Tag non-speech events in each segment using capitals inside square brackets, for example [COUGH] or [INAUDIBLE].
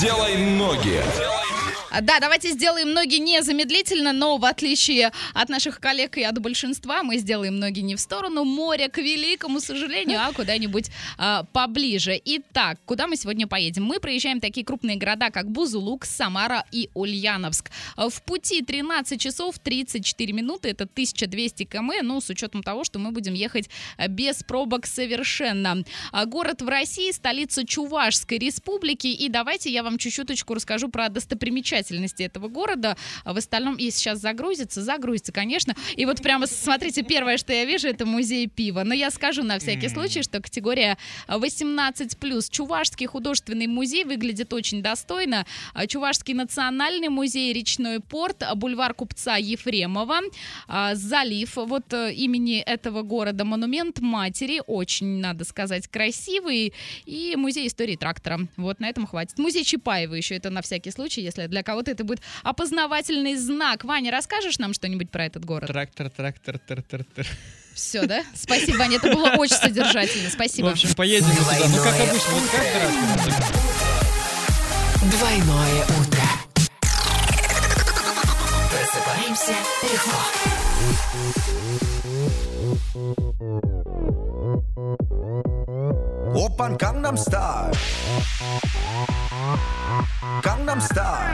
Делай ноги. А, Да, давайте сделаем ноги незамедлительно, но в отличие от наших коллег и от большинства, мы сделаем ноги не в сторону моря, к великому сожалению, а куда-нибудь а, поближе. Итак, куда мы сегодня поедем? Мы проезжаем такие крупные города, как Бузулук, Самара и Ульяновск. А, В пути 13 часов 34 минуты, это 1200 км, ну, с учетом того, что мы будем ехать а, без пробок совершенно. А, Город в России, столица Чувашской республики, и давайте я вам чуть-чуточку расскажу про достопримечательности этого города. А В остальном, и сейчас загрузится, загрузится, конечно. И вот прямо, смотрите, первое, что я вижу, это музей пива. Но я скажу на всякий случай, что категория 18+. Чувашский художественный музей выглядит очень достойно. А, Чувашский национальный музей, речной порт, а, бульвар купца Ефремова, залив вот э, имени этого города, монумент матери, очень, надо сказать, красивый, и музей истории трактора. Вот на этом хватит. Музей Чапаева еще, это на всякий случай, если для а вот это будет опознавательный знак. Ваня, расскажешь нам что-нибудь про этот город? Трактор, трактор, трактор, трактор. Все, да? Спасибо, Ваня, это было очень содержательно. Спасибо. В общем, поедем Двойное. Ну, как обычно, вот каждый раз. Двойное утро. Просыпаемся легко. Опан Gangnam Стар. Gangnam Стар.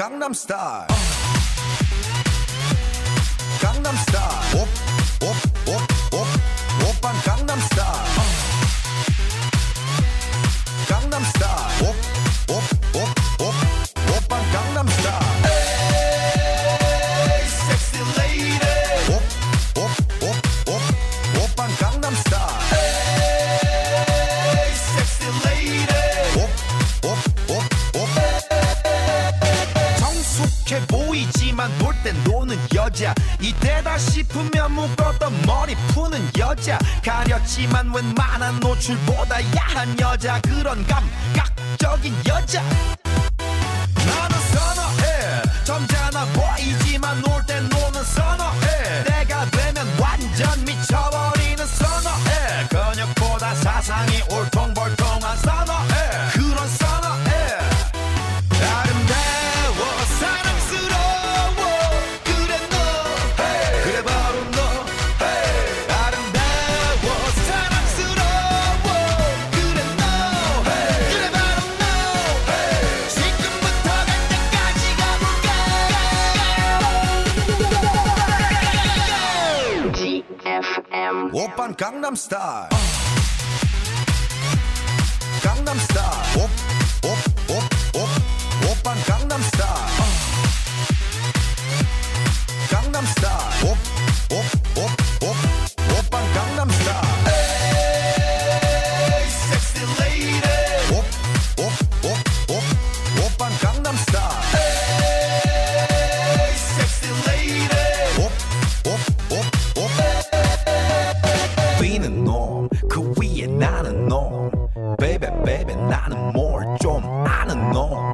강남스타일 싶으면 묶었던 머리 푸는 여자. 가렸지만 웬만한 노출보다 야한 여자. 그런 감각적인 여자. 나는 선어해. 점잖아 보이지만 놀 땐 노는 선어해. 내가 되면 완전 미쳐버리는 선어해. 근육보다 사상이 울퉁불퉁한 선어해. 그런 선어 Gangnam Style. Gangnam Style. 그 위에 나는 놈 베이베 베이베 나는 뭘 좀 아는 놈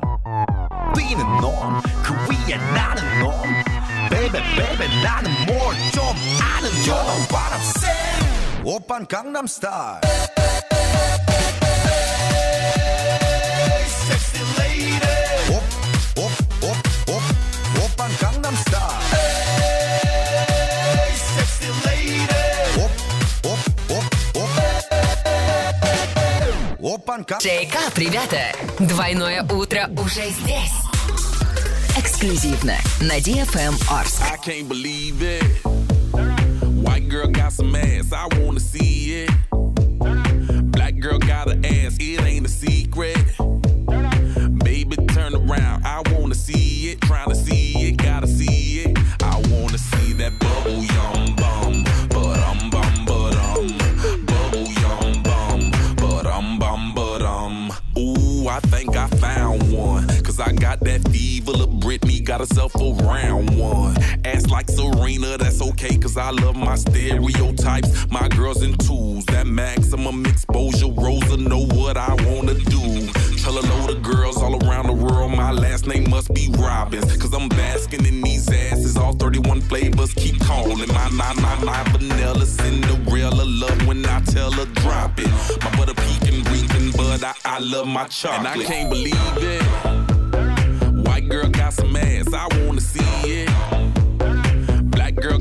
뛰는 놈그 위에 나는 놈 베이베 베이베 나는 뭘 좀 아는 놈 You know what I'm saying. 오빤 강남스타일 Джейкап. Джейкап, ребята, двойное утро уже здесь. Эксклюзивно на DFM Орск. I can't believe it. White girl got some ass, I wanna see it. Black girl got an ass, it ain't a secret. Baby, turn around, I wanna see it. Trying to Britney got herself a round one. Ass like Serena, that's okay. Cause I love my stereotypes. My girls in twos. That maximum exposure. Rosa know what I wanna do. Tell a load of girls all around the world. My last name must be Robbins. Cause I'm basking in these asses. All 31 flavors keep calling. My 999 vanilla Cinderella love when I tell her drop it. My butter pecan reeking, but I, I love my chocolate. And I can't believe it. White girl got some ass, I wanna see it. Black girl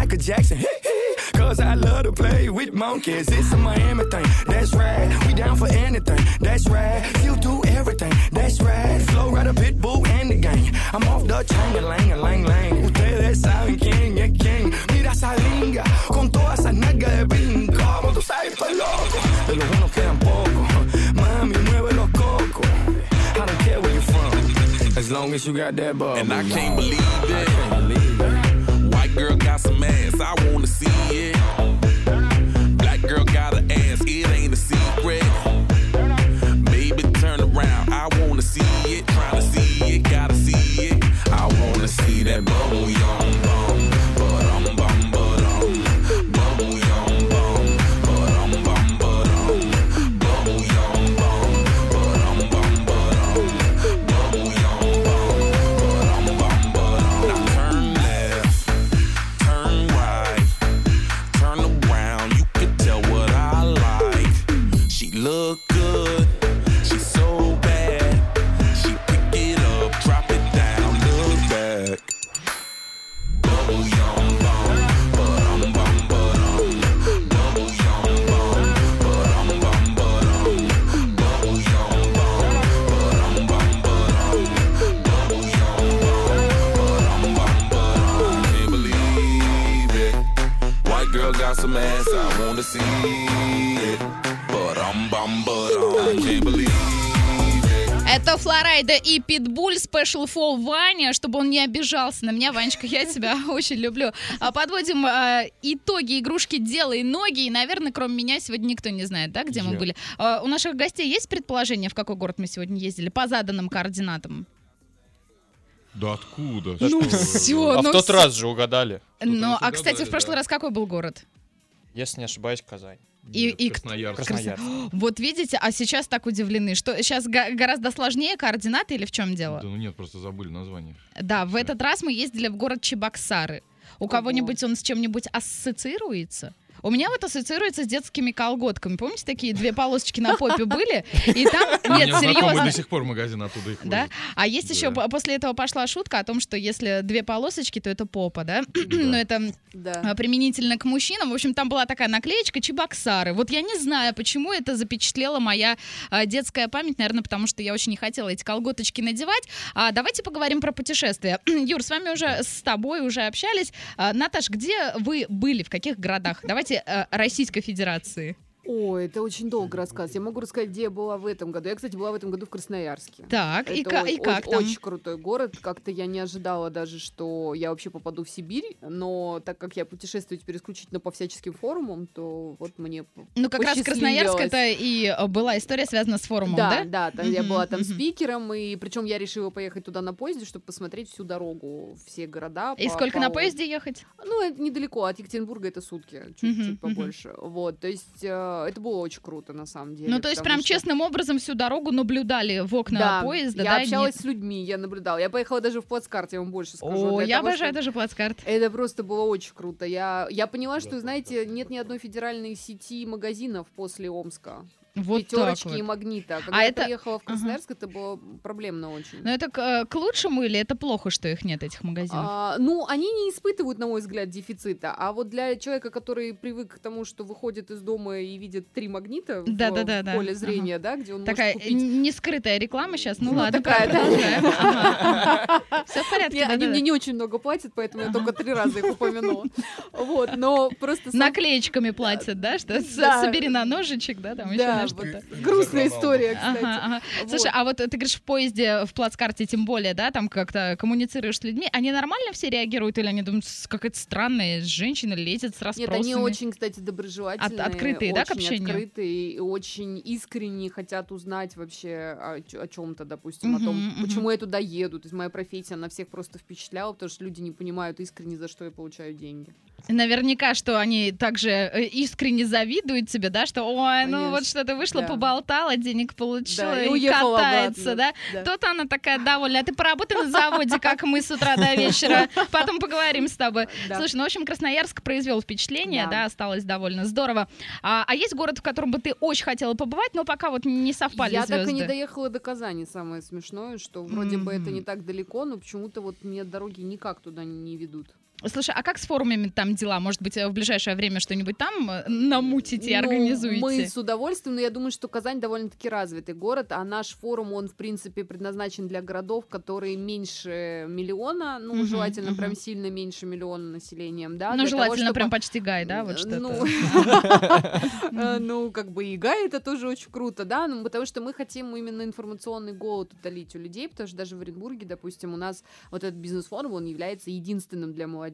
Michael Jackson. [LAUGHS] Cause I love to play with monkeys. It's a Miami thing, that's right. We down for anything, that's right. You do everything, that's right. Flow right a pit bull and the gang. I'm off the chain, a lang, a lang, lang. Ustedes saben quién es quién. Mira esa linga, con todas esas nalgas de brinco. Como tú sabes, pues loco. De los buenos quedan pocos. Mami, mueve los cocos. I don't care where you from. As long as you got that bubble. And I can't believe I it. can't believe it. White girl some ass, I wanna see it. Black girl got an ass, it ain't a secret. Baby, turn around, I wanna see it. Tryna see it, gotta see it. I wanna see that Флорайда и Питбуль Special for Ваня, чтобы он не обижался на меня. Ванечка, я тебя [LAUGHS] очень люблю. А Подводим а, итоги игрушки «Делай ноги». И, наверное, кроме меня сегодня никто не знает, да, где мы Я. были. А, У наших гостей есть предположение, в какой город мы сегодня ездили? По заданным координатам. Да откуда? Ну все, А ну в тот раз же угадали. Ну, а, кстати, в прошлый раз какой был город? Если не ошибаюсь, Казань. И, Нет, и Красноярск. Красноярск. Вот видите, а сейчас так удивлены, что сейчас гораздо сложнее координаты или в чем дело? Да ну нет, просто забыли название. Да, в этот раз мы ездили в город Чебоксары. У кого-нибудь он с чем-нибудь ассоциируется? У меня вот ассоциируется с детскими колготками. Помните, такие две полосочки на попе были? И там, [LAUGHS] нет, серьезно. до сих пор магазин оттуда их Да? А есть еще по- после этого пошла шутка о том, что если две полосочки, то это попа, да? [CLEARS THROAT] Но это а, применительно к мужчинам. В общем, там была такая наклеечка Чебоксары. Вот я не знаю, почему это запечатлела моя а, детская память, наверное, потому что я очень не хотела эти колготочки надевать. А, давайте поговорим про путешествия. [CLEARS THROAT] Юр, с вами уже, с тобой уже общались. А, Наташ, где вы были, в каких городах? Давайте а, Российской Федерации. Ой, это очень долго рассказ. Я могу рассказать, где я была в этом году. Я, кстати, была в этом году в Красноярске. Так, и, Это ка- о- и как о- там? Очень крутой город. Как-то я не ожидала даже, что я вообще попаду в Сибирь. Но так как я путешествую теперь исключительно по всяческим форумам, то вот мне Ну, как раз Красноярск это и а, была история, связана с форумом, да? Да, да, там я Мгм, была там мгм. спикером, и причем я решила поехать туда на поезде, чтобы посмотреть всю дорогу, все города. И по- сколько по- на поезде ехать? Ну, это недалеко, от Екатеринбурга это сутки, чуть, Мгм, чуть мгм. побольше. Вот, то есть э, это, это было очень круто, на самом деле. Ну, то есть прям что- честным образом всю дорогу наблюдали в окна Да, поезда, я да? общалась не- с людьми, я наблюдала. Я поехала даже в плацкарт, я вам больше скажу. О, я того, обожаю чтобы- даже плацкарт. Это просто было очень круто. Я, я поняла, что, знаете, нет ни одной федеральной сети магазинов после Омска. Вот Пятерочки вот. и магнита. Когда А я это- приехала в Ага. Красноярск, это было проблемно очень. Но это к, э, к лучшему или это плохо, что их нет, этих магазинов? А, ну, они не испытывают, на мой взгляд, дефицита. А вот для человека, который привык к тому, что выходит из дома и видит три магнита в, Да-да-да-да. в поле Ага. зрения, да, где он Такая может купить. не скрытая реклама сейчас. Ну, Ну, ладно, такая, да. [LAUGHS] Все в порядке. Они мне не очень много платят, поэтому я только три раза их упомянула. Вот, но просто... Наклеечками платят, да? Что Да. собери на ножичек, да, там еще Вот что-то. грустная история, кстати. Ага, ага. Вот. Слушай, а вот ты говоришь, в поезде, в плацкарте тем более, да, там как-то коммуницируешь с людьми, они нормально все реагируют или они думают, «С- какая-то странная женщина лезет с Нет, расспросами? они очень, кстати, доброжелательные. От- открытые, да, к очень общению? открытые и очень искренне хотят узнать вообще о, чем-то, допустим, о том, почему я туда еду. То есть моя профессия на всех просто впечатляла, потому что люди не понимают искренне, за что я получаю деньги. Наверняка, что они также э, искренне завидуют тебе, да, что ой, ну вот Конечно, что ты вышла, да. поболтала, денег получила Да, и и, катается, обратно, да? да. Тут она такая довольная. А ты поработай на заводе, как мы с утра до вечера. Потом поговорим с тобой. Да. Слушай, ну, в общем, Красноярск произвел впечатление, да, Да. осталось довольно здорово. А, а есть город, в котором бы ты очень хотела побывать, но пока вот не совпали я звезды? так и не доехала до Казани, самое смешное, что вроде бы это не так далеко, но почему-то вот мне дороги никак туда не ведут. Слушай, а как с форумами там дела? Может быть, э, в ближайшее время что-нибудь там э, намутите и Ну, организуете? Мы с удовольствием, но я думаю, что Казань довольно-таки развитый город, а наш форум, он, в принципе, предназначен для городов, которые меньше миллиона, ну, Мгм, желательно мгм. прям сильно меньше миллиона населением, да. ну, для того, желательно чтобы- прям почти гай, да, вот что-то. ну, [LAUGHS] Э, Ну, как бы и Гай это тоже очень круто, да, ну, потому что мы хотим именно информационный голод утолить у людей, потому что даже в Оренбурге, допустим, у нас вот этот бизнес-форум, он является единственным для молодежи.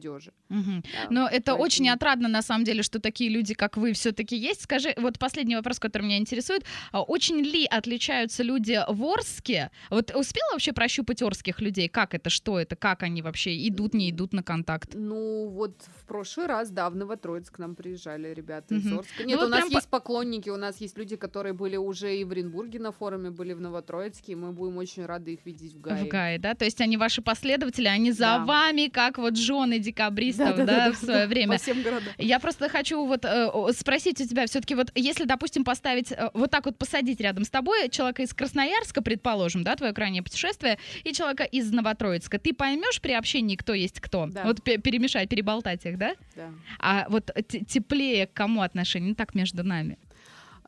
Мгм. Да, Но это поэтому- очень отрадно, на самом деле, что такие люди, как вы, все-таки есть. Скажи, вот последний вопрос, который меня интересует. А Очень ли отличаются люди в Орске? Вот успела вообще прощупать орских людей? Как это, что это, как они вообще идут, не идут на контакт? Ну, вот в прошлый раз, да, в Новотроицк к нам приезжали ребята из Мгм. Орска. Нет, вот у нас прям есть поклонники, у нас есть люди, которые были уже и в Оренбурге на форуме, были в Новотроицке, и мы будем очень рады их видеть в Гае. В Гае, да? То есть они ваши последователи, они за Да. вами, как вот жены декабристов, да, в свое время. По всем городам. Я просто хочу вот э, спросить у тебя все-таки вот, если, допустим, поставить э, вот так вот посадить рядом с тобой человека из Красноярска, предположим, да, твое крайнее путешествие, и человека из Новотроицка, ты поймешь при общении, кто есть кто? Да. Вот пе- перемешать, переболтать их, да? Да. А вот теплее к кому отношение? Ну так между нами.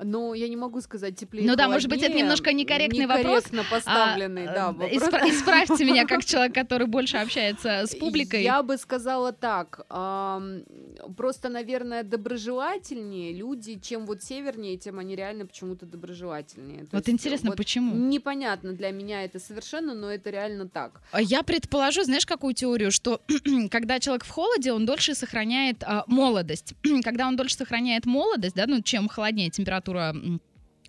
Ну, я не могу сказать теплее. Ну да, может быть, это немножко некорректный вопрос, Некорректно поставленный, А, да. э, вопрос. испра- исправьте меня как [LAUGHS] человек, который больше общается с публикой. Я бы сказала так. просто, наверное, доброжелательнее люди, чем вот севернее, тем они реально почему-то доброжелательнее. То Вот есть, интересно, вот почему? Непонятно для меня это совершенно, но это реально так. А Я предположу, знаешь, какую теорию, что [CLEARS THROAT] когда человек в холоде, он дольше сохраняет а, молодость. [CLEARS THROAT] когда он дольше сохраняет молодость, да, ну, чем холоднее температура м,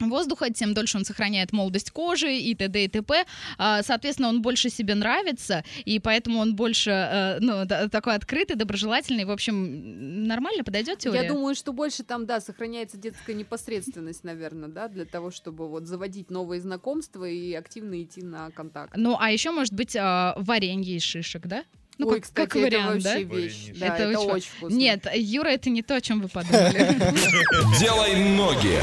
воздуха, тем дольше он сохраняет молодость кожи и т.д. и т.п. А, Соответственно, он больше себе нравится, и поэтому он больше, э, ну, такой открытый, доброжелательный. В общем, нормально подойдет теория? Я думаю, что больше там, да, сохраняется детская непосредственность, наверное, да, для того, чтобы вот заводить новые знакомства и активно идти на контакт. Ну, а еще, может быть, а, варенье из шишек, да? Ну, Ой, как, кстати, как вариант, это да? вещь. Да, Это это, очень- очень вкусно. Нет, Юра, это не то, о чем вы подумали. [LAUGHS] Делай ноги.